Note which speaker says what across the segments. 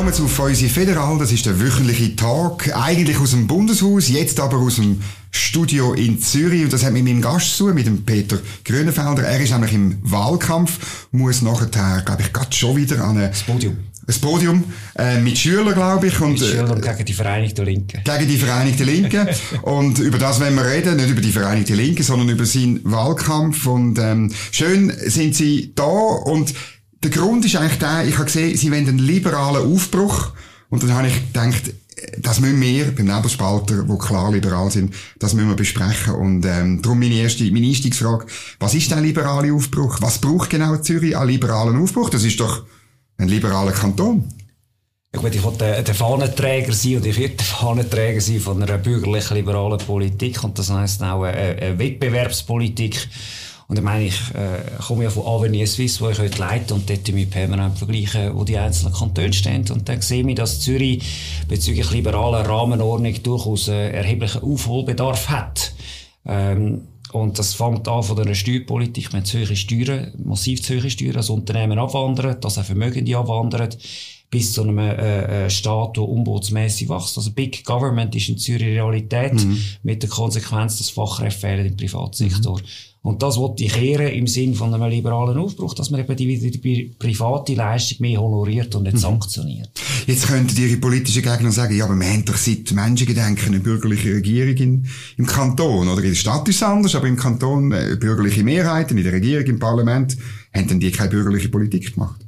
Speaker 1: Willkommen zu Feusi Federal. Das ist der wöchentliche Tag. Eigentlich aus dem Bundeshaus, jetzt aber aus dem Studio in Zürich. Und das hat mit meinem Gast zu, mit dem Peter Grünenfelder. Er ist nämlich im Wahlkampf, muss nachher, glaube ich, gerade schon wieder an
Speaker 2: das Podium.
Speaker 1: Ein Podium äh, mit Schülern, glaube ich.
Speaker 2: Und, mit Schülern gegen die Vereinigte Linke.
Speaker 1: Gegen die Vereinigte Linke. und über das wollen wir reden, nicht über die Vereinigte Linke, sondern über seinen Wahlkampf. Und ähm, schön sind Sie da und der Grund ist eigentlich der, ich habe gesehen, sie wollen einen liberalen Aufbruch. Und dann habe ich gedacht, das müssen wir beim Nebelspalter, wo klar liberal sind, das müssen wir besprechen. Und ähm, darum meine erste, meine Einstiegsfrage, was ist der liberale Aufbruch? Was braucht genau Zürich an liberalen Aufbruch? Das ist doch ein liberaler Kanton.
Speaker 2: Ja gut, ich wollte der, Fahnenträger sein und ich werde der Fahnenträger sein von einer bürgerlichen liberalen Politik und das heisst auch eine, eine Wettbewerbspolitik und dann meine ich, äh, komme ja von Avenir Suisse, wo ich heute leite und dort mit permanent vergleichen, wo die einzelnen Kantone stehen. Und dann sehe ich, dass Zürich bezüglich liberaler Rahmenordnung durchaus äh, erheblichen Aufholbedarf hat. Ähm, und das fängt an von der Steuerpolitik. Wir haben zu hohe Steuern, massiv zu hohe Steuern, als Unternehmen abwandern, dass auch Vermögende abwandern, bis zu einem äh, äh, Staat, der umbotsmässig wächst. Also Big Government ist in Zürich Realität, mhm. mit der Konsequenz, dass Fachkräfte fehlen im Privatsektor. Mhm. Und das wollte ich kehren im Sinn von einem liberalen Aufbruch, dass man eben die, die private Leistung mehr honoriert und nicht mhm. sanktioniert.
Speaker 1: Jetzt könnten Ihre politischen Gegner sagen, ja, aber wir haben doch seit Menschengedenken eine bürgerliche Regierung in, im Kanton. Oder in der Stadt ist es anders, aber im Kanton äh, bürgerliche Mehrheiten, in der Regierung, im Parlament, haben denn die keine bürgerliche Politik gemacht?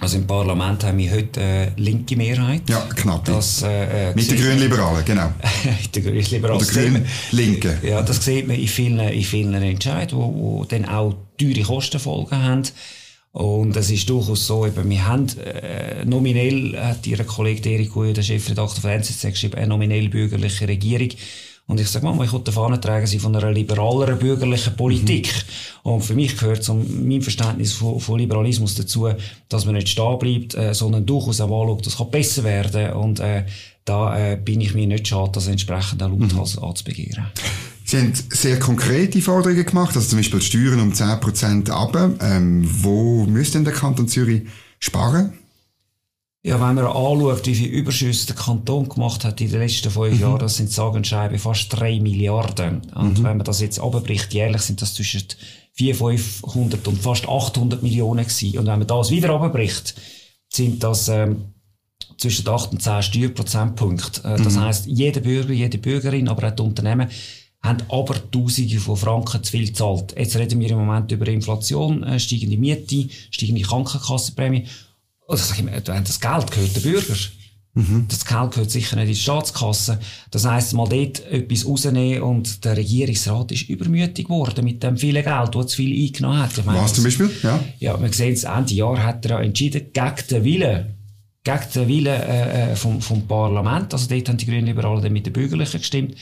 Speaker 2: Also im Parlament haben wir heute eine linke Mehrheit.
Speaker 1: Ja, knapp.
Speaker 2: Das,
Speaker 1: äh, äh Mit den Grünliberalen, genau.
Speaker 2: Mit den Grünliberalen.
Speaker 1: Oder Grün-Linken.
Speaker 2: Ja, das sieht man in vielen, in vielen Entscheidungen, wo, wo dann auch teure Kostenfolgen haben. Und es ist durchaus so, eben, wir haben, äh, nominell, hat Ihr Kollege Erik Guy, der Chefredakteur von NZZ, geschrieben, eine nominell bürgerliche Regierung. Und ich sage mal, ich will Fahne tragen sie von einer liberaleren bürgerlichen Politik. Mhm. Und für mich gehört zu meinem Verständnis von, von, Liberalismus dazu, dass man nicht stehen bleibt, äh, sondern durchaus auch anschaut, das kann besser werden. Und äh, da äh, bin ich mir nicht schade, das entsprechend auch lauthals mhm. anzubegehren.
Speaker 1: Sie haben sehr konkrete Forderungen gemacht, also zum Beispiel Steuern um 10% ab. Ähm, wo müsste denn der Kanton Zürich sparen?
Speaker 2: Ja, wenn man anschaut, wie viel Überschüsse der Kanton gemacht hat in den letzten fünf mhm. Jahren, das sind sagen und schreiben fast drei Milliarden. Und mhm. wenn man das jetzt abbricht, jährlich sind das zwischen 400, 500 und fast 800 Millionen gewesen. Und wenn man das wieder abbricht, sind das ähm, zwischen 8 und 10 Steuerprozentpunkte. Äh, das mhm. heißt, jeder Bürger, jede Bürgerin, aber auch die Unternehmen haben aber Tausende von Franken zu viel gezahlt. Jetzt reden wir im Moment über Inflation, äh, steigende Miete, steigende Krankenkassenprämie. Oder sag ich mir, das Geld gehört den Bürger. Mhm. Das Geld gehört sicher nicht in die Staatskasse. Das heisst, mal dort etwas rausnehmen und der Regierungsrat ist übermütig geworden mit dem vielen Geld, das zu viel eingenommen hat.
Speaker 1: Ich meine, Was zum Beispiel?
Speaker 2: Ja. Ja, wir sehen es, Ende Jahr hat er entschieden, gegen den Willen gegen den Willen äh, äh, vom, vom Parlament. Also dort haben die Grünen Liberalen mit den Bürgerlichen gestimmt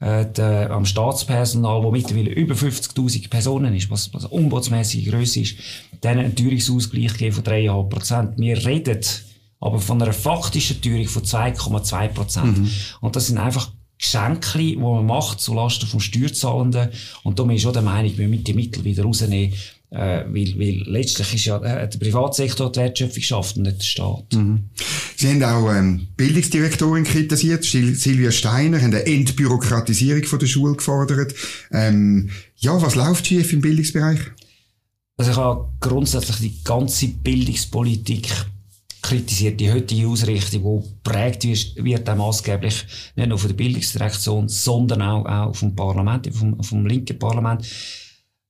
Speaker 2: äh, der, am Staatspersonal, wo mittlerweile über 50.000 Personen ist, was, was umbotsmäßige Größe ist, dann einen Teuerungsausgleich gegeben von 3,5 Prozent. Wir reden aber von einer faktischen Teuerung von 2,2 Prozent. Mhm. Und das sind einfach Geschenke, die man macht zulasten vom Steuerzahlenden. Und da bin ich schon der Meinung, wir müssen die Mittel wieder rausnehmen äh, weil, weil letztlich ist ja äh, der Privatsektor die Wertschöpfung schafft und nicht der Staat. Mhm.
Speaker 1: Sie haben auch ähm, Bildungsdirektorin kritisiert, Silvia Steiner, haben eine Entbürokratisierung von der Schule gefordert. Ähm, ja, was läuft schief im Bildungsbereich?
Speaker 2: Also ich habe grundsätzlich die ganze Bildungspolitik kritisiert, die heutige Ausrichtung, die prägt wird, wird auch maßgeblich nicht nur von der Bildungsdirektion, sondern auch, auch vom Parlament, vom, vom linken Parlament.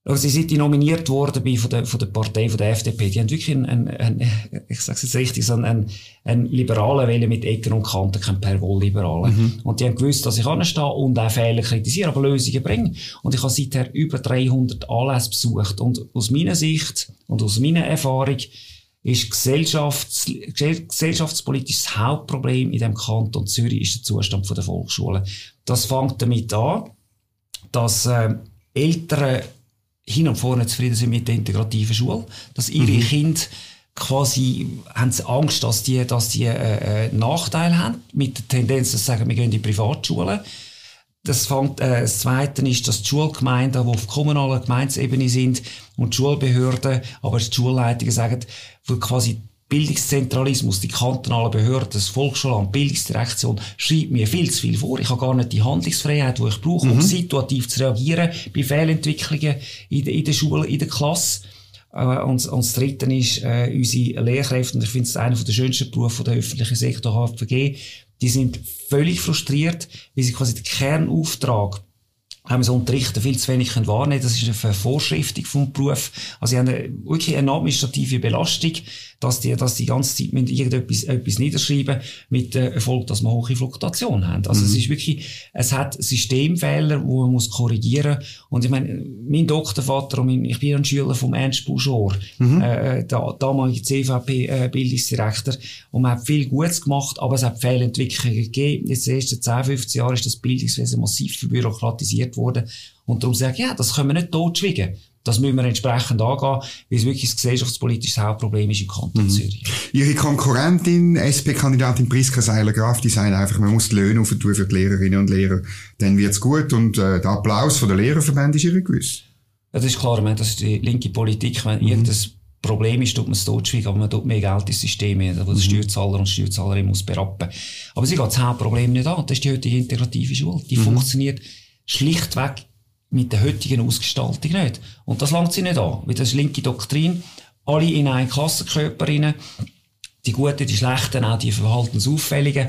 Speaker 2: Also sie sind nominiert worden bei, von, der, von der Partei, von der FDP. Die haben wirklich einen, einen, einen ich sage es jetzt richtig, so einen, einen liberalen Wähler mit Ecken und Kanten, kein Perwohl-Liberalen. Mhm. Und die haben gewusst, dass ich anstehe und auch Fehler kritisiere, aber Lösungen bringe. Und ich habe seither über 300 Anlässe besucht. Und aus meiner Sicht und aus meiner Erfahrung ist Gesellschafts gesellschaftspolitisches Hauptproblem in dem Kanton Zürich ist der Zustand der Volksschulen. Das fängt damit an, dass äh, Eltern hin und vorne zufrieden sind mit der integrativen Schule, dass ihre mhm. Kinder quasi haben sie Angst, dass die, dass die äh, äh, Nachteile haben, mit der Tendenz, dass sie sagen, wir gehen in die Privatschulen. Das, fängt, äh, das Zweite ist, dass die Schulgemeinden, die auf kommunaler Gemeindeebene sind und die Schulbehörden, aber die Schulleitungen sagen, quasi Bildungszentralismus, die kantonalen Behörden, das Volksschulamt, Bildungsdirektion schreibt mir viel zu viel vor. Ich habe gar nicht die Handlungsfreiheit, die ich brauche, mhm. um situativ zu reagieren bei Fehlentwicklungen in der, in der Schule, in der Klasse. Äh, und, und das Dritte ist, äh, unsere Lehrkräfte, und ich finde es einer der schönsten Berufe der öffentlichen Sektor HVG, die sind völlig frustriert, weil sie quasi den Kernauftrag haben so unterrichten viel zu wenig können wahrnehmen Das ist eine Vervorschriftung vom Beruf. Also sie haben eine, wirklich eine administrative Belastung, dass die, dass die ganze Zeit mit irgendetwas etwas niederschreiben mit der Erfolg, dass wir hohe Fluktuation haben. Also mhm. es ist wirklich, es hat Systemfehler, wo man muss korrigieren. Und ich meine, mein Doktorvater und mein, ich bin ein Schüler vom Ernst Bouchard, mhm. äh, der damalige CVP-Bildungsdirektor, äh, und man hat viel Gutes gemacht, aber es hat Fehlentwicklungen gegeben. In den ersten 10, 15 Jahren ist das Bildungswesen massiv verbürokratisiert worden. Und darum sage ich, ja, das können wir nicht totschweigen. Das müssen wir entsprechend angehen, weil es wirklich ein gesellschaftspolitisches Hauptproblem ist im Kanton mhm. Zürich.
Speaker 1: Ihre Konkurrentin, SP-Kandidatin Priska Seiler-Graf, die sagt einfach, man muss die Löhne aufentun für die Lehrerinnen und Lehrer. Dann wird's gut und äh, der Applaus von der Lehrerverbände ist ihre gewiss.
Speaker 2: Ja, das ist klar, meine, das ist die linke Politik. Wenn mhm. irgendein Problem ist, tut man es totschweigen, aber man tut mehr Geld ins System, wo der mhm. Steuerzahler und Steuerzahlerin muss berappen. Aber sie geht das Hauptproblem nicht an. Das ist die heutige integrative Schule. Die mhm. funktioniert schlichtweg mit der heutigen Ausgestaltung nicht. Und das langt sie nicht an, weil das ist linke Doktrin. Alle in einen Klassenkörper rein. Die Guten, die Schlechten, auch die Verhaltensauffälligen.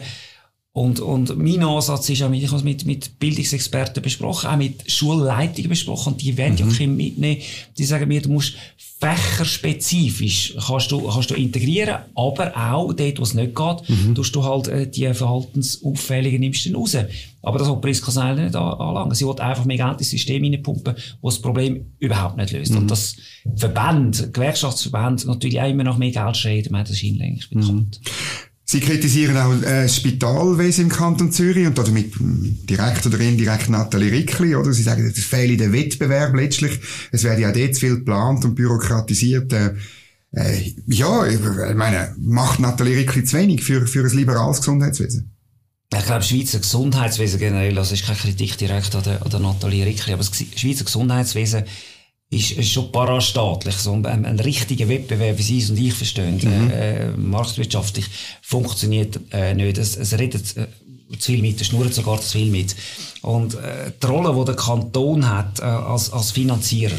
Speaker 2: Und, und mein Ansatz ist auch, mit, ich habe es mit, mit Bildungsexperten besprochen, auch mit Schulleitungen besprochen, und die werden mhm. ja Kinder mitnehmen. Die sagen mir, du musst fächerspezifisch kannst du, kannst du integrieren, aber auch dort, wo es nicht geht, mhm. tust du halt äh, die Verhaltensauffälligen nimmst du raus. Aber das hat Priska Seiler nicht anlangen. Sie will einfach mehr Geld ins System reinpumpen, wo das Problem überhaupt nicht löst. Mhm. Und das Verband, Gewerkschaftsverband natürlich auch immer noch mehr Geld schreien, ich meine, das ist hinlänglich bekannt. Mhm.
Speaker 1: Sie kritisieren auch äh, das Spitalwesen im Kanton Zürich und damit hm, direkt oder indirekt Nathalie Rickli, oder? Sie sagen, es fehle der Wettbewerb letztlich. Es werde ja dort zu viel geplant und bürokratisiert. Äh, äh, ja, ich meine, macht Nathalie Rickli zu wenig für, für ein liberales Gesundheitswesen?
Speaker 2: Ich glaube, Schweizer Gesundheitswesen generell, also ist keine Kritik direkt an der, an der Nathalie Rickli, aber das Schweizer Gesundheitswesen ist, ist schon parastaatlich. So ein, ein, richtiger Wettbewerb, wie Sie es und ich verstehen, mhm. äh, marktwirtschaftlich funktioniert äh, nicht. Es, es redet äh, zu viel mit, es schnurrt sogar zu viel mit. Und äh, die Rolle, die der Kanton hat äh, als, als Finanzierer,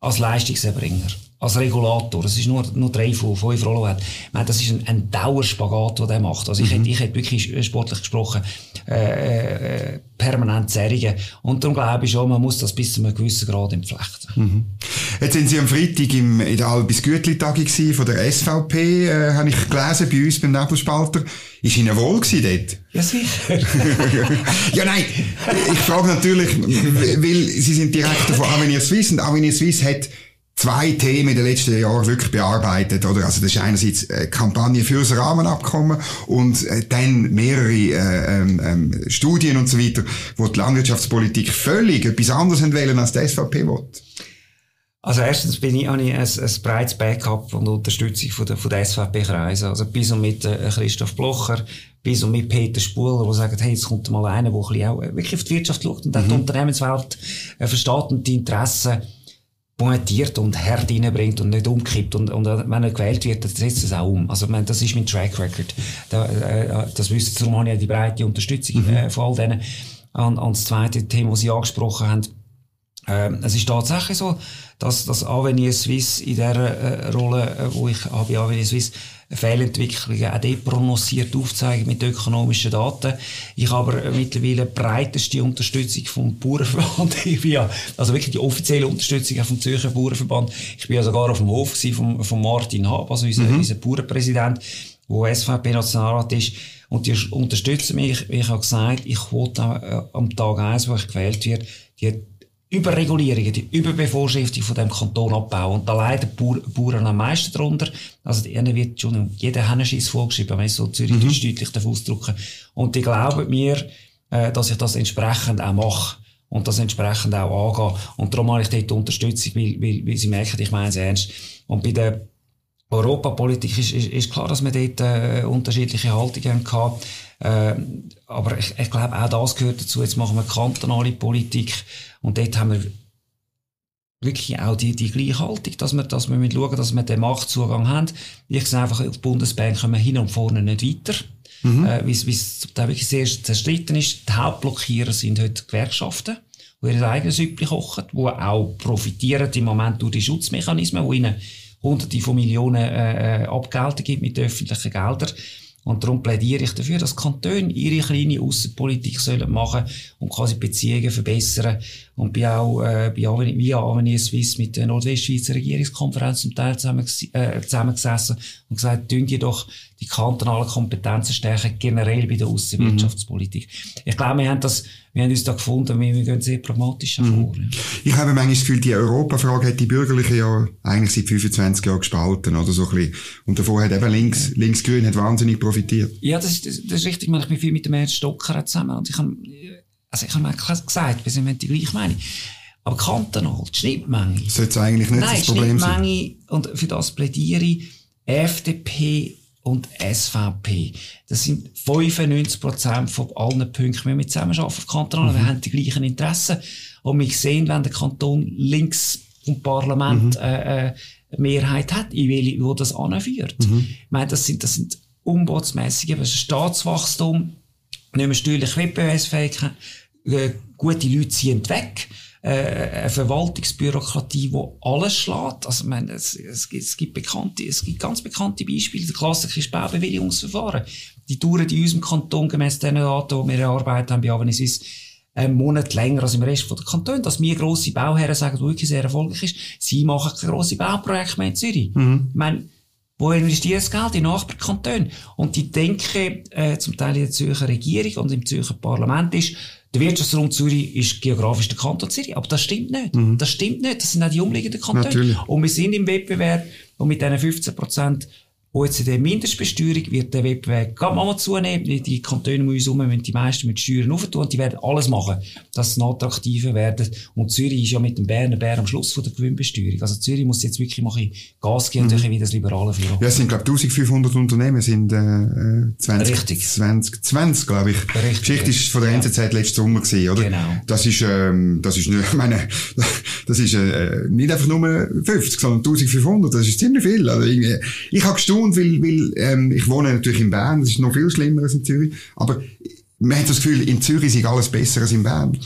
Speaker 2: als Leistungserbringer, als Regulator, das ist nur, nur drei von fünf Rollen. Ich meine, das ist ein, ein Dauerspagat, den er macht. Also ich, mhm. hätte, ich hätte wirklich sportlich gesprochen, äh, äh, permanent zerrigen. Und darum glaube ich schon, man muss das bis zu einem gewissen Grad entflechten.
Speaker 1: Mhm. Jetzt sind Sie am Freitag im, in der Albis Gütli-Tagung von der SVP, äh, habe ich gelesen, bei uns beim Nebelspalter. Ist Ihnen wohl gewesen dort?
Speaker 2: Ja, sicher.
Speaker 1: ja, nein. Ich frage natürlich, weil Sie sind Direktor von Avenir Suisse und Avenir Suisse hat zwei Themen in den letzten Jahren wirklich bearbeitet, oder? Also das ist einerseits eine Kampagne fürs Rahmenabkommen und äh, dann mehrere äh, ähm, ähm, Studien und so weiter, wo die Landwirtschaftspolitik völlig etwas anderes wollen, als die SVP will.
Speaker 2: Also erstens bin ich, habe ich ein, ein breites Backup und Unterstützung von der, von der SVP-Kreise. Also bis und mit äh, Christoph Blocher, bis und mit Peter Spuler, der sagt, hey, jetzt kommt mal einer, der ein auch wirklich auf die Wirtschaft schaut und mhm. die Unternehmenswelt äh, versteht und die Interessen pointiert und hart reinbringt und nicht umkippt. Und, und wenn er gewählt wird, dann setzt es auch um. Also, ich meine, das ist mein Track Record. Da, äh, das wissen Sie, darum habe ich die breite Unterstützung mhm. äh, von all denen. Und, und das zweite Thema, das Sie angesprochen haben, äh, es ist tatsächlich so, dass, dass Avenir Suisse in der äh, Rolle, äh, wo ich habe bei Avenir Suisse Fehlentwicklungen auch dort prononciert aufzeigen mit ökonomischen Daten. Ich habe aber mittlerweile breiteste Unterstützung vom Bauernverband. ich bin ja, also wirklich die offizielle Unterstützung auch vom Zürcher Bauernverband. Ich bin ja sogar auf dem Hof von, von Martin Hab, also unser, mhm. unser Bauernpräsident, wo SVP-Nationalrat ist. Und die unterstützen mich. Wie ich habe gesagt, ich wollte äh, am Tag eins, wo ich gewählt werde, die Überregulierungen, die Überbevorschriftung von dem Kanton abbauen. Und da leiden die Bauern am meisten darunter. Also, ihnen wird schon jeder Hennenschiss vorgeschrieben, wenn ich so Zürich mhm. deutlich ausdrücken. Und die glauben mir, äh, dass ich das entsprechend auch mache. Und das entsprechend auch angehe. Und darum habe ich dort Unterstützung, weil, weil, weil sie merken, ich meine es ernst. Und bei der Europapolitik ist, ist, ist klar, dass wir dort äh, unterschiedliche Haltungen hatten. Äh, aber ich, ich glaube, auch das gehört dazu. Jetzt machen wir kantonale Politik und dort haben wir wirklich auch die, die gleiche Haltung, dass wir, dass wir mit schauen, dass wir den Machtzugang haben. Ich sehe einfach, auf Bundesbank kommen wir hin und vorne nicht weiter. Mhm. Äh, wie es Teil wirklich sehr zerstritten ist. Die Hauptblockierer sind heute Gewerkschaften, die ihr eigenes Süppli kochen, die auch profitieren im Moment durch die Schutzmechanismen, die ihnen hunderte von Millionen äh, äh Abgelten gibt mit öffentlichen Geldern. Und darum plädiere ich dafür, dass Kantone ihre kleine Außenpolitik sollen machen und quasi Beziehungen verbessern. Und bin auch, äh, bin auch via Avenir Swiss mit der Nordwestschweizer Regierungskonferenz zum Teil zusammen, äh, zusammengesessen und gesagt, tun die doch die kantonalen Kompetenzen stärken, generell bei der Außenwirtschaftspolitik. Mhm. Ich glaube, wir haben das, wir haben uns da gefunden, wir, wir gehen sehr pragmatisch mhm. vor.
Speaker 1: Ich habe manchmal das Gefühl, die Europafrage hat die Bürgerlichen ja eigentlich seit 25 Jahren gespalten, oder so ein bisschen. Und davor hat eben links, links-grün hat wahnsinnig profitiert.
Speaker 2: Ja, das ist, das, das ist richtig. Ich bin viel mit dem Ernst Stocker zusammen und ich habe, also ich habe mir gesagt, wir sind die gleiche Meinung. Aber kantonal, die Schnittmenge.
Speaker 1: Sollte eigentlich nicht
Speaker 2: Nein,
Speaker 1: das Problem
Speaker 2: sein? Schnittmenge, und für das plädiere ich, FDP und SVP. Das sind 95 Prozent von allen Punkten, wenn wir zusammenarbeiten kantonal. Mhm. Wir haben die gleichen Interessen. Und wir sehen, wenn der Kanton links vom Parlament mhm. äh, äh, Mehrheit hat, in welche, wo das anführt. Mhm. Ich meine, das sind, das sind umbotsmässige Staatswachstum, nicht mehr steuerliche Wettbewerbsfähigkeit, äh, gute Leute ziehen weg äh, eine Verwaltungsbürokratie, die alles schlägt. Also, ich meine, es, es, es, gibt bekannte, es gibt ganz bekannte Beispiele. Der Klassiker ist Baubewilligungsverfahren. Die dauern in unserem Kanton gemäss den Daten, die wir erarbeitet haben bei Avenis einen Monat länger als im Rest der Kanton. Dass wir grosse Bauherren sagen, die wirklich sehr erfolgreich ist, sie machen keine grosse Bauprojekte mehr in Zürich. Mhm. Ich meine, wo investiert das Geld? In Nachbarkantone. Und die Denke, äh, zum Teil in der Zürcher Regierung und im Zürcher Parlament ist, der Wirtschaftsraum Zürich ist geografisch der Kanton Zürich. Aber das stimmt nicht. Mhm. Das stimmt nicht. Das sind auch die umliegenden Kantone. Natürlich. Und wir sind im Wettbewerb und mit diesen 15 Prozent OECD-Mindestbesteuerung wird der Wettbewerb gerade mal zunehmen. Die Kantone um uns herum müssen die meisten mit Steuern aufentun und die werden alles machen, dass es attraktiver werden. Und Zürich ist ja mit dem Berner Bär am Schluss von der Gewinnbesteuerung. Also Zürich muss jetzt wirklich mal ein Gas geben mhm. und wie das liberale Führer.
Speaker 1: Ja, es sind, glaube ich, 1500 Unternehmen sind äh, 20, Richtig. 20, 20 glaube ich. Richtig. Geschichte ist von der NZZ ja. letzten Sommer gewesen, oder?
Speaker 2: Genau.
Speaker 1: Das ist, ähm, das ist nicht, ich meine, das ist äh, nicht einfach nur 50, sondern 1500. Das ist ziemlich viel. Also, ich habe gestaunt, Grund, weil, weil ähm, ich wohne natürlich in Bern, das ist noch viel schlimmer als in Zürich, aber man hat das Gefühl, in Zürich ist alles besser als in Bern.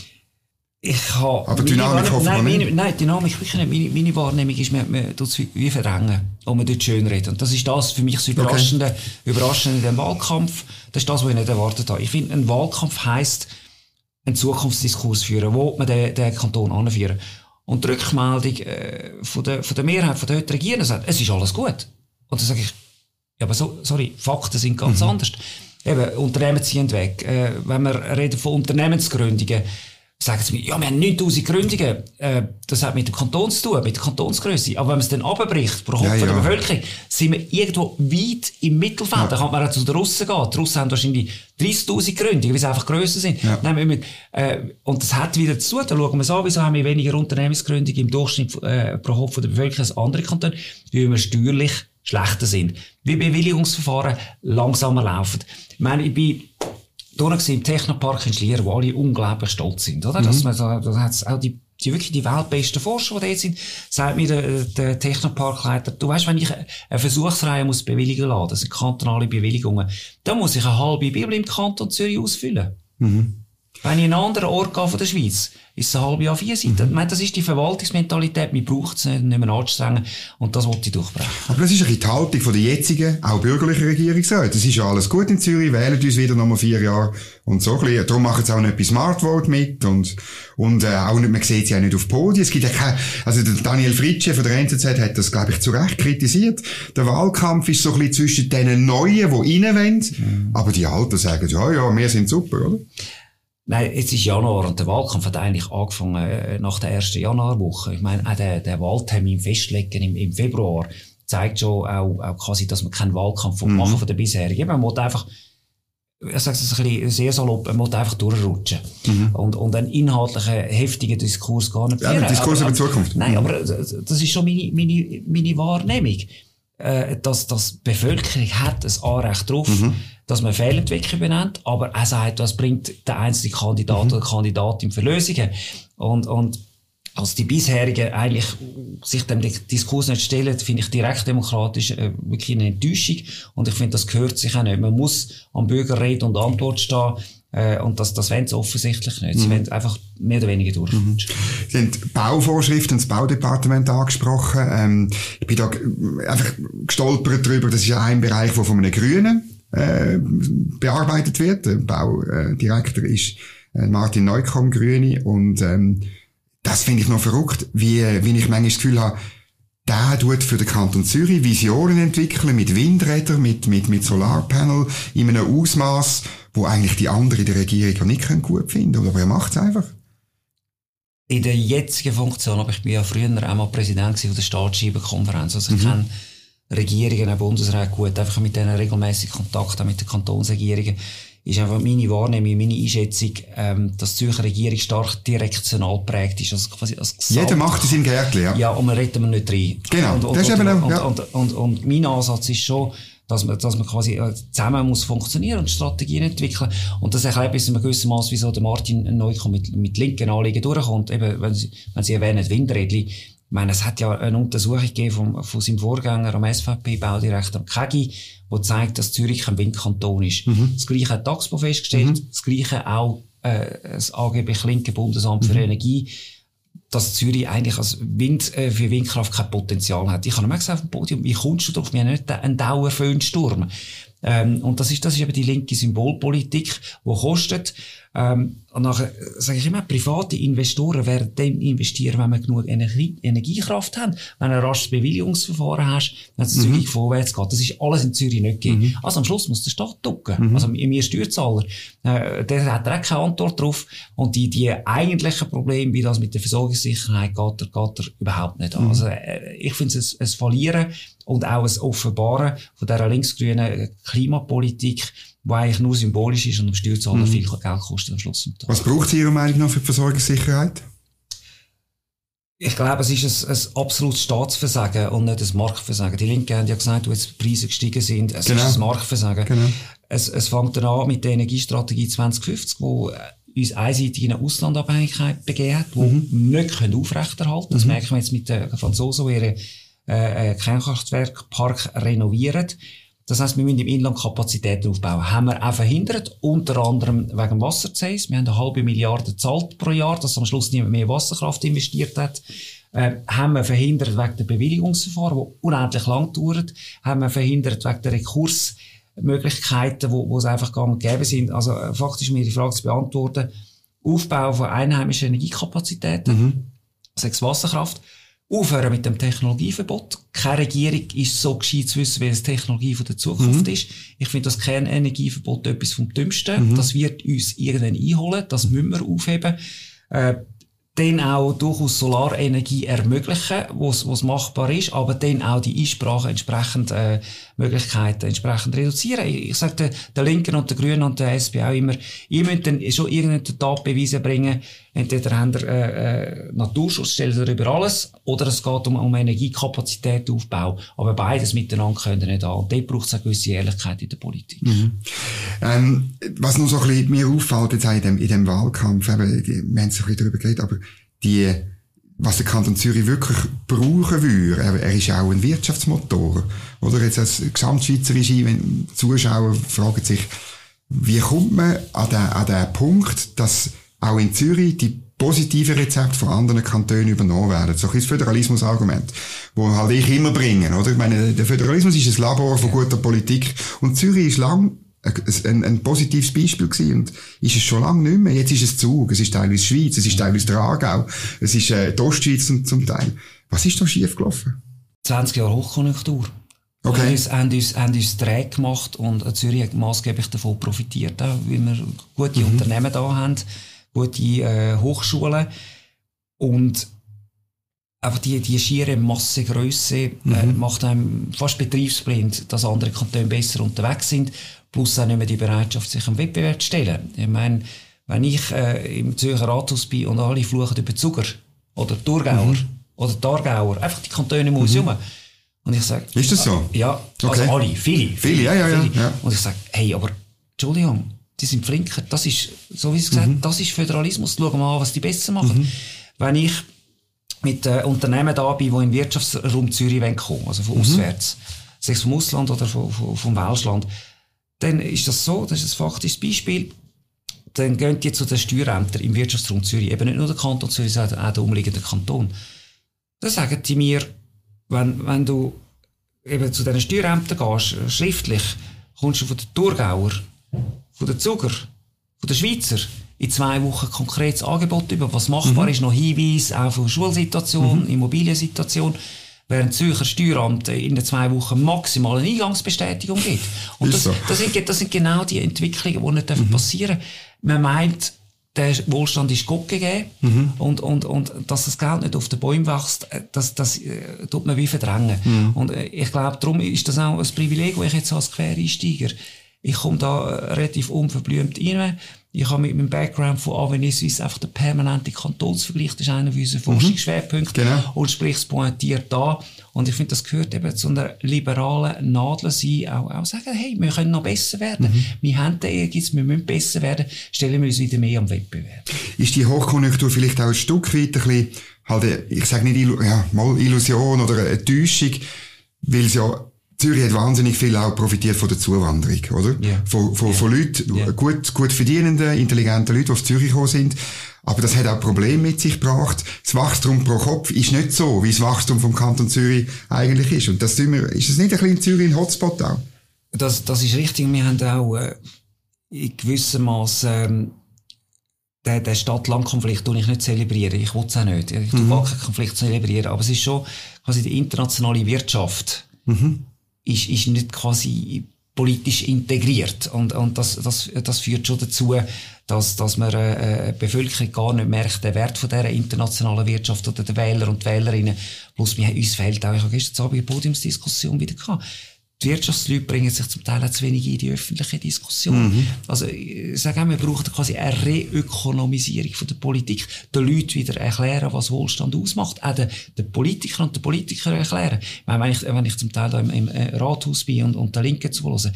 Speaker 2: Ich habe...
Speaker 1: Aber Dynamik
Speaker 2: hoffen nein, meine, nein, Dynamik wirklich nicht. Meine, meine Wahrnehmung ist, man, man tut es wie verdrängen und man tut schön reden. Und das ist das für mich das Überraschende, okay. Überraschende in dem Wahlkampf. Das ist das, was ich nicht erwartet habe. Ich finde, ein Wahlkampf heisst, einen Zukunftsdiskurs führen. Wo man den, den Kanton anführen? Und die Rückmeldung äh, von, der, von der Mehrheit von der heutigen Regierung sagt, es ist alles gut. Und dann sage ich, ja, aber so, sorry, Fakten sind ganz mhm. anders. Eben, Unternehmen ziehen weg. Äh, wenn wir reden von Unternehmensgründungen, sagen sie mir, ja, wir haben 9000 Gründungen. Äh, das hat mit dem Kanton zu tun, mit der Kantonsgröße. Aber wenn man es dann abbricht, pro Kopf ja, ja. der Bevölkerung, sind wir irgendwo weit im Mittelfeld. Ja. Da kann man auch zu den Russen gehen. Die Russen haben wahrscheinlich 30.000 Gründungen, weil sie einfach grösser sind. Ja. Nein, müssen, äh, und das hat wieder zu tun. Da schauen wir es an, wieso haben wir weniger Unternehmensgründungen im Durchschnitt äh, pro Kopf der Bevölkerung als andere Kantone, weil wir steuerlich schlechter sind. Wie Bewilligungsverfahren langsamer laufen. Ich meine, ich bin durch im Technopark in Schlier, wo alle unglaublich stolz sind, oder? Mhm. Dass man da, da hat's auch die, die wirklich die weltbesten Forscher, die dort sind, sagt mir der, der Technoparkleiter, du weißt, wenn ich eine Versuchsreihe muss bewilligen lassen, das sind kantonale Bewilligungen, dann muss ich eine halbe Bibel im Kanton Zürich ausfüllen. Mhm. Wenn ich in einen anderen Ort gehe von der Schweiz, ist es ein halbe Jahr vier Seiten. Mhm. Ich meine, das ist die Verwaltungsmentalität. Man braucht es nicht, nicht mehr anzustrengen. Und das wollte ich durchbrechen.
Speaker 1: Aber das ist ein die Haltung von der jetzigen, auch bürgerlichen Regierungsräte. Das ist ja alles gut in Zürich, wählen uns wieder nochmal vier Jahre und so ein bisschen. Darum machen sie auch nicht bei Smart Vote mit und, und, äh, auch nicht, man sieht sie auch nicht auf Podien. Es gibt ja keine, also der Daniel Fritsche von der NZZ hat das, glaube ich, zu Recht kritisiert. Der Wahlkampf ist so ein bisschen zwischen den Neuen, die rein wollen, mhm. aber die Alten sagen, ja, ja, wir sind super, oder?
Speaker 2: Nein, jetzt ist Januar und der Wahlkampf hat eigentlich angefangen äh, nach der ersten Januarwoche. Ich meine, auch der, der Wahltermin festlegen im, im Februar zeigt schon auch, auch quasi, dass man keinen Wahlkampf mhm. machen von der bisherigen. Man muss einfach, ich sage es ein bisschen sehr salopp, man muss einfach durchrutschen. Mhm. Und, und einen inhaltlichen, heftigen Diskurs gar nicht.
Speaker 1: Ja, Diskurs aber, über die Zukunft.
Speaker 2: Nein, aber das ist schon meine, meine, meine Wahrnehmung. Äh, dass, dass die Bevölkerung hat ein Anrecht drauf, mhm dass man Fehlentwicklung benennt, aber er sagt, was bringt der einzelne Kandidat mhm. oder Kandidatin für Lösungen. Und, und als die bisherigen eigentlich sich dem Diskurs nicht stellen, finde ich direkt demokratisch äh, wirklich eine Enttäuschung. Und ich finde, das gehört sich auch nicht. Man muss am Bürger Rede und Antwort stehen. Äh, und das, das wollen sie offensichtlich nicht. Sie mhm. wollen einfach mehr oder weniger durch. Mhm.
Speaker 1: Sie haben Bauvorschriften, das Baudepartement angesprochen. Ähm, ich bin da einfach gestolpert darüber, das ist ja ein Bereich, der von einem Grünen äh, bearbeitet wird. Der Baudirektor ist äh, Martin Neukomm, Grüne. Und ähm, das finde ich noch verrückt, wie, wie ich manchmal das Gefühl habe, der tut für den Kanton Zürich Visionen entwickeln mit Windrädern, mit, mit, mit Solarpanel in einem Ausmaß, wo eigentlich die anderen in der Regierung nicht gut finden können. Aber er macht es einfach.
Speaker 2: In der jetzigen Funktion, aber ich bin ja früher auch mal Präsident der Staatsscheibenkonferenz, also ich mhm. kenne Regierungen, Bundesrat gut, einfach mit denen regelmäßig Kontakt haben mit den Kantonsregierungen ist einfach meine Wahrnehmung, meine Einschätzung, ähm, dass die Zürcher Regierung stark direktional prägt ist. Also quasi als
Speaker 1: Jeder macht es im Gärtchen, ja.
Speaker 2: Ja, und man redet man nicht rein.
Speaker 1: Genau,
Speaker 2: und, und,
Speaker 1: das ist eben,
Speaker 2: und,
Speaker 1: ja.
Speaker 2: und, und, und, mein Ansatz ist schon, dass man, dass man quasi äh, zusammen muss funktionieren und Strategien entwickeln. Und das erklärt bis zu einem gewissen Maß, wieso der Martin Neukomm mit, mit linken Anliegen durchkommt. Eben, wenn Sie, wenn Sie erwähnen, Windrädli. Ich meine, es hat ja eine Untersuchung gegeben vom, von seinem Vorgänger am SVP-Baudirektor Kegi, wo zeigt, dass Zürich ein Windkanton ist. Mhm. Das Gleiche hat Taxpo festgestellt, mhm. das Gleiche auch äh, das AGB Linke Bundesamt für mhm. Energie, dass Zürich eigentlich als Wind, äh, für Windkraft kein Potenzial hat. Ich habe mir gesagt auf dem Podium, wie kommst du drauf? Wir haben nicht einen Dauerföhnsturm. Ähm, und das ist, das ist eben die linke Symbolpolitik, die kostet. Ähm, und nachher sage ich immer, private Investoren werden dann investieren, wenn wir genug Energie, Energiekraft haben, wenn du ein rasches Bewilligungsverfahren hast, wenn es mhm. Zürich vorwärts geht. Das ist alles in Zürich nicht gegeben. Mhm. Also am Schluss muss der Staat ducken. Mhm. Also mir Steuerzahler, äh, der hat auch keine Antwort drauf. Und die, die eigentlichen Probleme, wie das mit der Versorgungssicherheit geht, geht er überhaupt nicht an. Mhm. Also äh, ich finde es ein Verlieren und auch ein Offenbaren von dieser linksgrünen Klimapolitik, die eigentlich nur symbolisch ist und am Steuerzahler mhm. viel Geld kostet am Schluss.
Speaker 1: Was braucht es Ihrer Meinung nach für die Versorgungssicherheit?
Speaker 2: Ich glaube, es ist ein, ein absolutes Staatsversagen und nicht ein Marktversagen. Die Linken haben ja gesagt, wo jetzt die Preise gestiegen sind, es genau. ist ein Marktversagen. Genau. Es, es fängt dann an mit der Energiestrategie 2050, wo uns einseitig in eine Auslandabhängigkeit begeben die mhm. wir nicht können aufrechterhalten können. Das mhm. merken wir jetzt mit den Franzosen, die ihre äh, äh Kernkraftwerkpark renovieren. Das heisst, wir müssen im Inland Kapazitäten aufbauen. Haben wir auch verhindert, unter anderem wegen Wasserzähls. Wir haben eine halbe Milliarde gezahlt pro Jahr, dass am Schluss niemand mehr Wasserkraft investiert hat. Äh, haben wir verhindert wegen der Bewilligungsverfahren, die unendlich lang dauern. Haben wir verhindert wegen der Rekursmöglichkeiten, wo, wo es einfach gar nicht gegeben sind. Also äh, faktisch, um die Frage zu beantworten, Aufbau von einheimischen Energiekapazitäten, mhm. sechs Wasserkraft, Aufhören mit dem Technologieverbot. Keine Regierung ist so gescheit zu wissen, welche Technologie von der Zukunft mhm. ist. Ich finde das Kernenergieverbot etwas vom Dümmsten. Mhm. Das wird uns irgendwann einholen. Das müssen wir aufheben. Äh, dann auch durchaus Solarenergie ermöglichen, wo es machbar ist, aber dann auch die Einsprache entsprechend äh, Möglichkeiten entsprechend reduzieren. Ich, sage den, den Linken und den Grünen und der SP auch immer, ihr müsst dann schon irgendeine Tatbeweise bringen, entweder habt ihr äh, äh, Naturschutz, stellt ihr alles, oder es geht um, um Energiekapazität aber beides miteinander können nicht an. Dort braucht es eine gewisse Ehrlichkeit in der Politik. Mhm.
Speaker 1: Ähm, was noch so ein bisschen mir auffällt jetzt auch in dem, in dem Wahlkampf, eben, wir haben so ein bisschen darüber geredet, aber die, was der Kanton Zürich wirklich brauchen würde, er, er ist auch ein Wirtschaftsmotor. Oder jetzt als Gesamtschweizerische, wenn Zuschauer fragen sich, wie kommt man an den, an den Punkt, dass auch in Zürich die positive Rezepte von anderen Kantonen übernommen werden. So ein Föderalismus-Argument, wo halt ich immer bringen, oder? Ich meine, der Föderalismus ist ein Labor von guter Politik und Zürich ist lang ein, ein, positives Beispiel gewesen und ist es schon lange nicht mehr. Jetzt ist es Zug, es ist teilweise Schweiz, es ist teilweise der Aargau, es ist äh, die Ostschweiz zum, zum Teil. Was ist da schief gelaufen?
Speaker 2: 20 Jahre Hochkonjunktur. Okay. Haben uns, haben uns, haben uns träge gemacht und Zürich hat maßgeblich davon profitiert, auch, weil wir gute mhm. Unternehmen da haben, gute äh, Hochschulen und einfach die, die schiere Massegröße äh, mhm. äh, macht einem fast betriebsblind, dass andere Kantone besser unterwegs sind plus auch nicht mehr die Bereitschaft, sich am Wettbewerb zu stellen. Ich meine, wenn ich äh, im Zürcher Rathaus bin und alle fluchen über Zuger oder Thurgauer mhm. oder Targauer, einfach die Kantone im Museum. Mhm. Und ich sage...
Speaker 1: Ist das so?
Speaker 2: Ja, also okay. alle, viele.
Speaker 1: Viele, ja, ja, viele. ja.
Speaker 2: Und ich sage, hey, aber Entschuldigung, die sind Flinker. Das ist, so wie es gesagt mhm. das ist Föderalismus. Schauen wir mal, was die besser machen. Mhm. Wenn ich mit äh, Unternehmen da bin, die in den Wirtschaftsraum Zürich kommen also von mhm. auswärts, sei es vom Ausland oder vom, vom, vom Welschland, dann ist das so, das ist ein faktisches Beispiel, dann gehen die zu den Steuerämtern im Wirtschaftsraum Zürich, eben nicht nur der Kanton Zürich, sondern auch der umliegende Kanton. Dann sagen die mir, wenn, wenn du eben zu diesen Steuerämtern gehst, schriftlich, kommst du von den Thurgauer, von den Zuger, von den Schweizer, in zwei Wochen konkretes Angebot über, was machbar mhm. ist, noch Hinweise auch von Schulsituation, mhm. Immobiliensituation, während Zürcher Steueramt in den zwei Wochen maximal eine Eingangsbestätigung gibt. Und das, so. das, sind, das sind genau die Entwicklungen, die nicht mhm. passieren dürfen. Man meint, der Wohlstand ist Gott gegeben mhm. und, und, und dass das Geld nicht auf den Bäumen wächst, äh, das, das äh, tut man wie verdrängen. Mhm. Und äh, ich glaube, darum ist das auch ein Privileg, wo ich jetzt als Quereinsteiger, ich komme da äh, relativ unverblümt rein, ich habe mit meinem Background von Avenir Suisse einfach den permanenten Kantonsvergleich, das ist einer unserer mhm. Forschungsschwerpunkte. Genau. Und sprichst pointiert da. Und ich finde, das gehört eben zu einer liberalen Nadel sein, auch, auch sagen, hey, wir können noch besser werden. Mhm. Wir haben den Ehrgeiz, wir müssen besser werden, stellen wir uns wieder mehr am Wettbewerb.
Speaker 1: Ist die Hochkonjunktur vielleicht auch ein Stück weit ein bisschen, halt, ich sage nicht, ja, mal Illusion oder eine Täuschung, weil es ja Zürich hat wahnsinnig viel auch profitiert von der Zuwanderung, oder? Yeah. Von, von, yeah. von Leuten, yeah. gut, gut verdienenden, intelligenten Leuten, die auf Zürich gekommen sind. Aber das hat auch Probleme mit sich gebracht. Das Wachstum pro Kopf ist nicht so, wie das Wachstum vom Kanton Zürich eigentlich ist. Und das tun wir, ist das nicht ein bisschen in Zürich ein Hotspot auch?
Speaker 2: Das, das ist richtig. Wir haben auch, äh, in gewissem Maß, ähm, den, den Stadt-Land-Konflikt ich nicht zelebrieren. Ich will es auch nicht. Ich will mhm. keinen Konflikt zelebrieren. Aber es ist schon quasi die internationale Wirtschaft. Mhm ist, ist nicht quasi politisch integriert. Und, und das, das, das führt schon dazu, dass, dass man äh, Bevölkerung gar nicht merkt, den Wert von dieser internationalen Wirtschaft oder der Wähler und Wählerinnen. Plus, wir, uns fehlt auch, ich habe gestern Abend eine Podiumsdiskussion wieder gehabt die Wirtschaftsleute bringen sich zum Teil auch zu wenig in die öffentliche Diskussion. Mhm. Also, ich sage auch, wir brauchen quasi eine Reökonomisierung von der Politik. Den Leuten wieder erklären, was Wohlstand ausmacht. Auch den, den Politikern und den Politikern erklären. Ich meine, wenn ich, wenn ich zum Teil da im, im äh, Rathaus bin und, und den Linken zuhöre,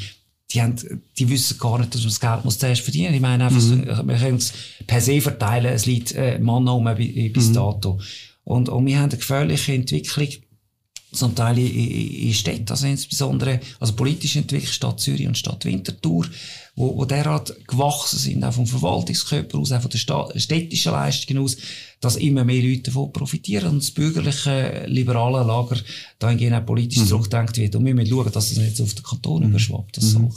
Speaker 2: die, haben, die wissen gar nicht, dass man das Geld muss zuerst verdienen Ich meine einfach, mhm. so, wir können es per se verteilen, es liegt äh, Mann um bis mhm. dato. Und, und wir haben eine gefährliche Entwicklung, zum Teil in, in Städten, also insbesondere, also politisch entwickelt Stadt Zürich und Stadt Winterthur, wo, wo derart gewachsen sind, auch vom Verwaltungskörper aus, auch von den städtischen Leistungen aus, dass immer mehr Leute davon profitieren und das bürgerliche, liberale Lager dahingehend auch politisch mhm. zurückdenkt wird. Und wir müssen schauen, dass das nicht auf den Kanton mhm. überschwappt, das mhm.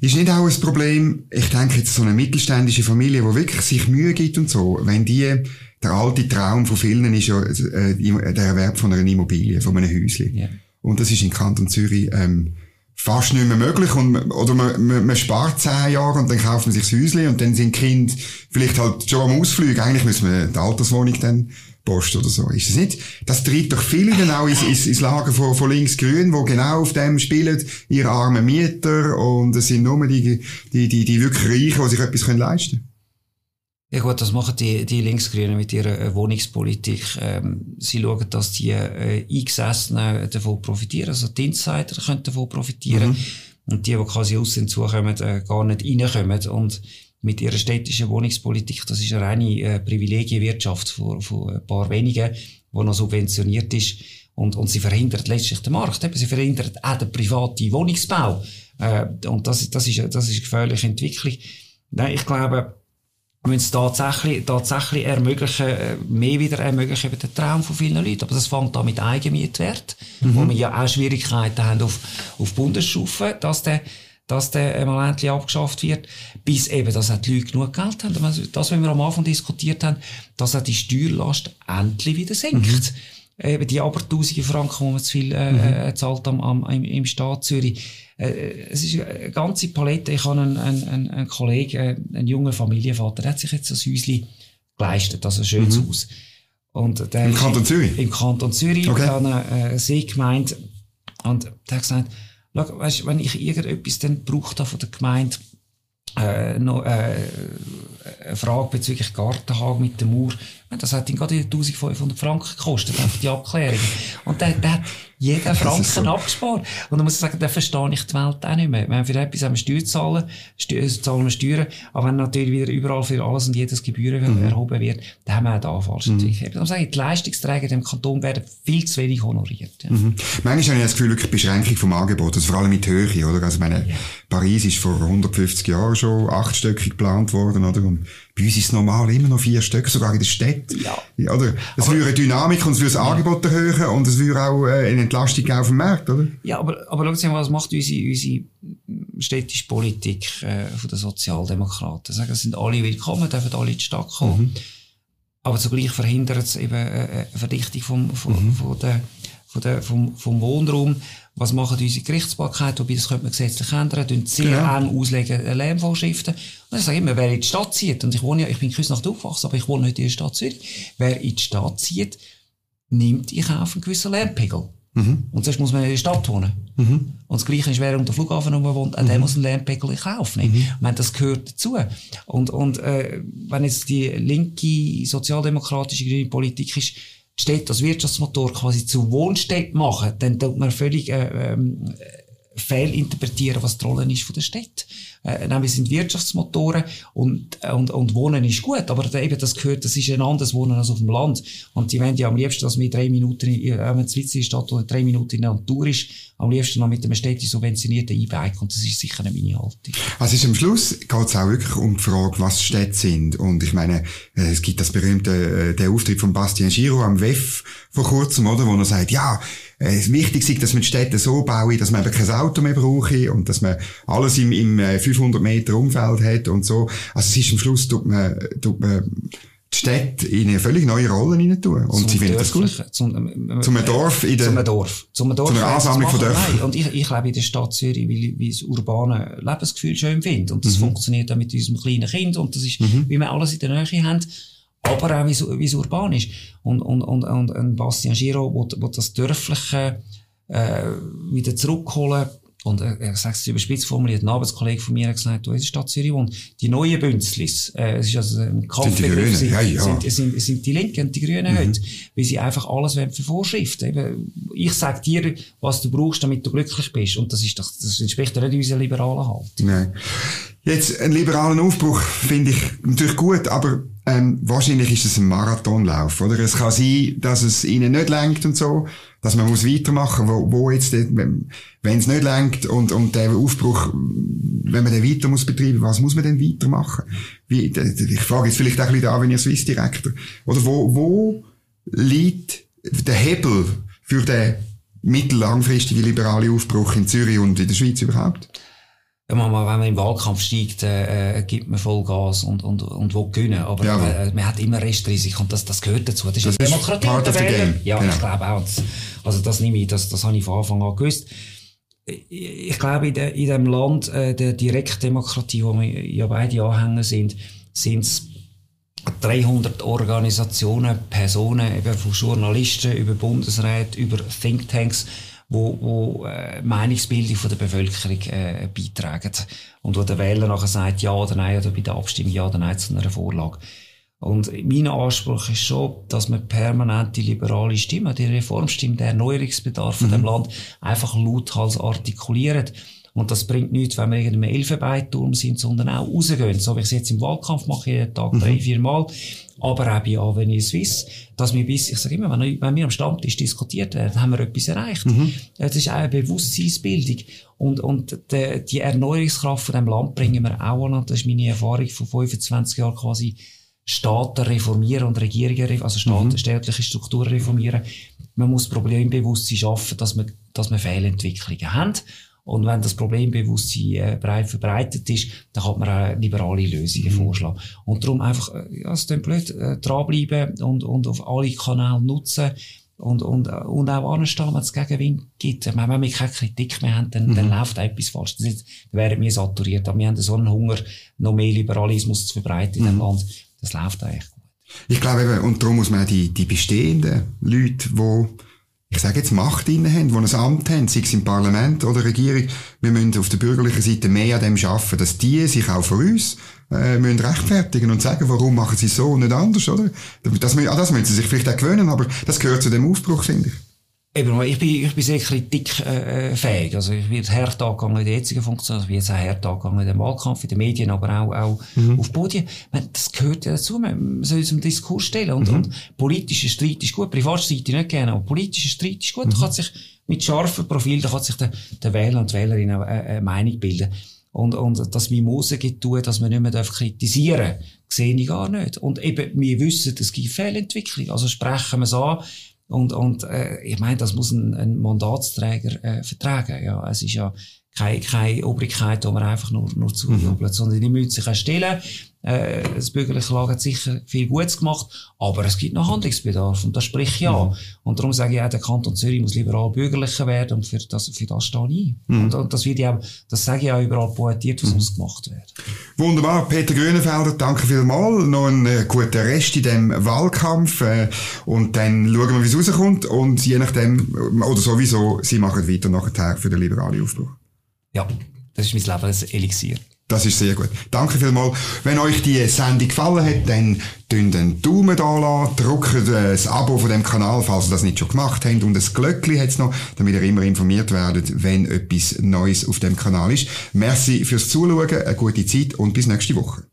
Speaker 1: Ist nicht auch ein Problem, ich denke jetzt so eine mittelständische Familie, die wirklich sich Mühe gibt und so, wenn die der alte Traum von vielen ist ja äh, der Erwerb von einer Immobilie, von einem Häuschen. Yeah. Und das ist in Kanton Zürich ähm, fast nicht mehr möglich. Und, oder man, man, man spart zehn Jahre und dann kauft man sich das Häuschen und dann sind Kind vielleicht halt schon am Ausflug. Eigentlich müssen wir die Alterswohnung dann posten oder so. Ist es nicht? Das treibt doch viele dann auch ins, ins, ins Lager von, von links-grün, wo genau auf dem spielen, ihre armen Mieter und es sind nur die, die, die, die wirklich Reichen, die sich etwas leisten können.
Speaker 2: Ja gut, das machen die, die Linksgrünen mit ihrer äh, Wohnungspolitik. Ähm, sie schauen, dass die äh, Eingesessenen davon profitieren, also die Insider können davon profitieren. Mhm. Und die, die quasi aus außen zukommen, äh, gar nicht reinkommen. Und mit ihrer städtischen Wohnungspolitik, das ist eine reine äh, Privilegienwirtschaft von, von ein paar wenigen, die noch subventioniert ist. Und, und sie verhindert letztlich den Markt. Eben, sie verhindert auch den privaten Wohnungsbau. Äh, und das, das, ist, das ist eine gefährliche Entwicklung. Nein, ich glaube, müssen es tatsächlich, tatsächlich ermöglichen, äh, mehr wieder ermöglichen, eben den Traum von vielen Leuten. Aber das fängt an mit Eigenmietwert, mhm. wo wir ja auch Schwierigkeiten haben auf, auf Bundesstufe, dass der, dass der einmal endlich abgeschafft wird, bis eben, dass auch die Leute genug Geld haben. Das, was wir am Anfang diskutiert haben, dass auch die Steuerlast endlich wieder senkt. Mhm. Eben die aber tausende Franken, die man zu viel äh, mhm. Äh, zahlt am, am, im, im Staat Zürich äh, es ist eine ganze Palette. Ich habe einen, einen, einen Kollegen, äh, einen jungen Familienvater, der hat sich jetzt ein Häuschen geleistet, also ein schönes mhm. Haus.
Speaker 1: Und der Im Kanton Zürich?
Speaker 2: Im Kanton Zürich, okay. an einer äh, See gemeint. Und der hat gesagt, schau, weißt, wenn ich irgendetwas dann brauche von der Gemeinde, äh, noch, äh, eine Frage bezüglich Gartenhag mit der Mauer, Das hat ihn gerade 1500 Franken gekostet, die Abklärung. Und der, der hat jeden Franken so. abgespart. Und dann muss ich sagen, da verstehe ich die Welt auch nicht mehr. Wenn für etwas haben wir Steuern zahlen, Steuern, zahlen wir Steuern, aber wenn natürlich wieder überall für alles und jedes Gebühren mhm. erhoben wird, dann haben wir auch da falsch mhm. Darum sage ich, die Leistungsträger in dem Kanton werden viel zu wenig honoriert. Ja.
Speaker 1: Mhm. Manchmal habe ich das Gefühl, wirklich Beschränkung vom Angebot, also vor allem mit Höhe, oder? Also meine, ja. Paris ist vor 150 Jahren schon achtstöckig geplant worden, oder? Und bei uns ist es normal immer noch vier Stück, sogar in der Stadt. Ja. Oder? Es aber, würde Dynamik und es würde das Angebot erhöhen und es würde auch äh, eine Entlastung auf dem Markt, oder?
Speaker 2: Ja, aber, aber schauen Sie mal, was macht unsere, unsere städtische Politik äh, von den Sozialdemokraten? Sagen, es sind alle willkommen, dürfen alle in die Stadt kommen. Mhm. Aber zugleich verhindert es eben äh, eine Verdichtung vom, vom, mhm. von der, von der, vom, vom Wohnraum was machen unsere Gerichtsbarkeit, wobei das könnte man gesetzlich ändern, tun sehr genau. eng auslegen äh, Lärmvorschriften. Und ich sage immer, wer in die Stadt zieht, und ich wohne ja, ich bin in Küsnacht aufgewachsen, aber ich wohne nicht in der Stadt Zürich, wer in die Stadt zieht, nimmt in Kauf einen gewissen Lärmpegel. Mhm. Und sonst muss man in der Stadt wohnen. Mhm. Und das Gleiche ist, wer unter Flughafen wo man wohnt, auch mhm. der muss einen Lärmpegel in Kauf nehmen. Mhm. Ich meine, das gehört dazu. Und, und äh, wenn jetzt die linke, sozialdemokratische, grüne Politik ist, Städte als Wirtschaftsmotor quasi zu Wohnstädten machen, dann tut man völlig äh, ähm, fehlinterpretieren, was die Rolle ist von der Stadt. Äh, nämlich sind Wirtschaftsmotoren und, und, und Wohnen ist gut, aber eben das gehört, das ist ein anderes Wohnen als auf dem Land. Und die wollen ja am liebsten, dass man drei Minuten, äh, wenn es Witz Stadt oder drei Minuten in der Natur ist, am liebsten noch mit einem städtisch subventionierten E-Bike und das ist sicher nicht meine Haltung.
Speaker 1: Also ist am Schluss geht es auch wirklich um die Frage, was Städte sind. Und ich meine, äh, es gibt das berühmte, äh, der Auftritt von Bastien Giro am WEF vor kurzem, oder, wo er sagt, ja, es äh, wichtig ist, dass man die Städte so bauen, dass man eben kein Auto mehr brauche und dass man alles im, im 500 Meter Umfeld hat und so. Also es ist am Schluss, tut man, tut man die Städte in eine völlig neue Rolle hinein tun. Und zum sie finden das gut. Zum, äh, zum Dorf in der,
Speaker 2: zum Dorf. Zum Dorf.
Speaker 1: Zum einer Ansammlung von Dörfern.
Speaker 2: Nein. Und ich, ich lebe in der Stadt Zürich, weil ich, das urbane Lebensgefühl schön finde. Und das mhm. funktioniert auch mit unserem kleinen Kind. Und das ist, mhm. wie wir alles in der Nähe haben aber auch wie es urban ist. Und, und, und, und, und Bastian Giro, wo, wo das Dörfliche äh, wieder zurückholen und äh, er sagt es überspitzt formuliert, ein Arbeitskollege von mir hat gesagt, du, in der Stadt Zürich wohnt, die neuen Bünzlis, äh, es ist also ein Kampfbegriff, sind, ja, ja. Sind, sind, sind die Linken und die Grünen mhm. heute, weil sie einfach alles wollen für Vorschriften. Eben, ich sag dir, was du brauchst, damit du glücklich bist. Und das ist doch, das entspricht ja nicht unserer liberalen Haltung.
Speaker 1: Nein. Jetzt, einen liberalen Aufbruch finde ich natürlich gut, aber ähm, wahrscheinlich ist es ein Marathonlauf, oder? Es kann sein, dass es ihnen nicht lenkt und so, dass man muss weitermachen, wo, wo jetzt, wenn es nicht lenkt und, und der Aufbruch, wenn man den weiter muss betreiben, was muss man denn weitermachen? Wie, ich frage jetzt vielleicht auch ein bisschen da, wenn ihr Swiss Director, oder wo, wo liegt der Hebel für den mittellangfristigen liberalen Aufbruch in Zürich und in der Schweiz überhaupt?
Speaker 2: Wenn man im Wahlkampf steigt, äh, äh, gibt man Vollgas und, und, und will gewinnen. Aber ja, äh, man hat immer Restrisiko und das, das gehört dazu. Das, das ist Demokratie. Part of the game. Ja, genau. ich glaube auch. Das, also das nehme ich, das, das habe ich von Anfang an gewusst. Ich glaube, in, de, in dem Land äh, der Direktdemokratie, wo wir ja beide Anhänger sind, sind es 300 Organisationen, Personen, eben von Journalisten über Bundesräte, über Thinktanks, wo, wo äh, Meinungsbildung von der Bevölkerung äh, beitragen und wo der Wähler nachher sagt ja oder nein oder bei der Abstimmung ja oder nein zu einer Vorlage. Und mein Anspruch ist schon, dass man permanent die liberale Stimme, die Reformstimme, der Erneuerungsbedarf mhm. von dem Land einfach lauthals artikuliert. Und das bringt nichts, wenn wir in einem Elfenbeinturm sind, sondern auch rausgehen. So wie ich es jetzt im Wahlkampf mache, jeden Tag mhm. drei, vier Mal aber auch bei Avenir Suisse, dass wir bis, ich sage immer, wenn, wenn wir am Stammtisch diskutiert werden, haben wir etwas erreicht. Mhm. Das ist auch eine Bewusstseinsbildung. Und, und die, die Erneuerungskraft von dem Land bringen wir auch an. Das ist meine Erfahrung von 25 Jahren quasi Staaten reformieren und Regierungen, also Staaten, mhm. staatliche Strukturen reformieren. Man muss Problembewusstsein schaffen, dass man, dass man Fehlentwicklungen haben. Und wenn das Problembewusstsein äh, breit verbreitet ist, dann kann man auch liberale Lösungen mhm. vorschlagen. Und darum einfach, äh, ja, es ist blöd, äh, dranbleiben und, und auf alle Kanäle nutzen und, und, äh, und auch anstehen, wenn es Gegenwind gibt. Wenn wir keine Kritik mehr haben, dann, mhm. dann läuft etwas falsch. Dann werden wir saturiert. Aber wir haben so einen Hunger, noch mehr Liberalismus zu verbreiten in mhm. dem Land. Das läuft eigentlich gut.
Speaker 1: Ich glaube eben, und darum muss man die, die bestehenden Leute, die ich sage jetzt, Macht inne haben, die ein Amt haben, sei es im Parlament oder Regierung, wir müssen auf der bürgerlichen Seite mehr an dem schaffen, dass die sich auch von uns äh, müssen rechtfertigen und sagen, warum machen sie so und nicht anders, oder? Das, an das müssen sie sich vielleicht auch gewöhnen, aber das gehört zu dem Aufbruch, finde ich.
Speaker 2: Eben, ich bin, ich bin sehr kritikfähig. Also ich werde hart angegangen in der jetzigen Funktion, also ich werde auch hart angegangen in dem Wahlkampf, in den Medien, aber auch, auch mhm. auf Podien. Das gehört ja dazu. Man soll es im Diskurs stellen. Und, mhm. und politischer Streit ist gut. Privatstreit nicht gerne, aber politischer Streit ist gut. Mhm. Da kann sich mit scharfem Profil, da kann sich der, der Wähler und die Wählerin eine, eine Meinung bilden. Und, und dass Mimose gibt tun, dass man nicht mehr kritisieren darf, sehe ich gar nicht. Und eben, wir wissen, es gibt Fehlentwicklung. Also sprechen wir es an, und, und äh, ich meine, das muss ein, ein Mandatsträger äh, vertragen. Ja, es ist ja keine, keine Obrigkeit, die man einfach nur, nur zujubelt, mhm. sondern die müssen sich auch stellen. Äh, das bürgerliche Lager hat sicher viel Gutes gemacht, aber es gibt noch Handlungsbedarf und das spricht ja. Mhm. Und darum sage ich auch, der Kanton Zürich muss liberal bürgerlicher werden und für das, für das stehe ich ein. Mhm. Und, und, das wird ja das sage ich auch überall poetiert, was mhm. muss gemacht werden.
Speaker 1: Wunderbar. Peter Grünenfelder, danke vielmals. Noch einen äh, guten Rest in dem Wahlkampf äh, und dann schauen wir, wie es rauskommt und je nachdem, oder sowieso, Sie machen weiter nachher für den liberalen Aufbruch.
Speaker 2: Ja, das ist mein Leben, das Elixier.
Speaker 1: Das ist sehr gut. Danke vielmals. Wenn euch die Sendung gefallen hat, dann drückt einen Daumen da lassen, drückt das Abo von dem Kanal, falls ihr das nicht schon gemacht habt, und das Glöckchen hat's noch, damit ihr immer informiert werdet, wenn etwas Neues auf dem Kanal ist. Merci fürs Zuschauen, eine gute Zeit und bis nächste Woche.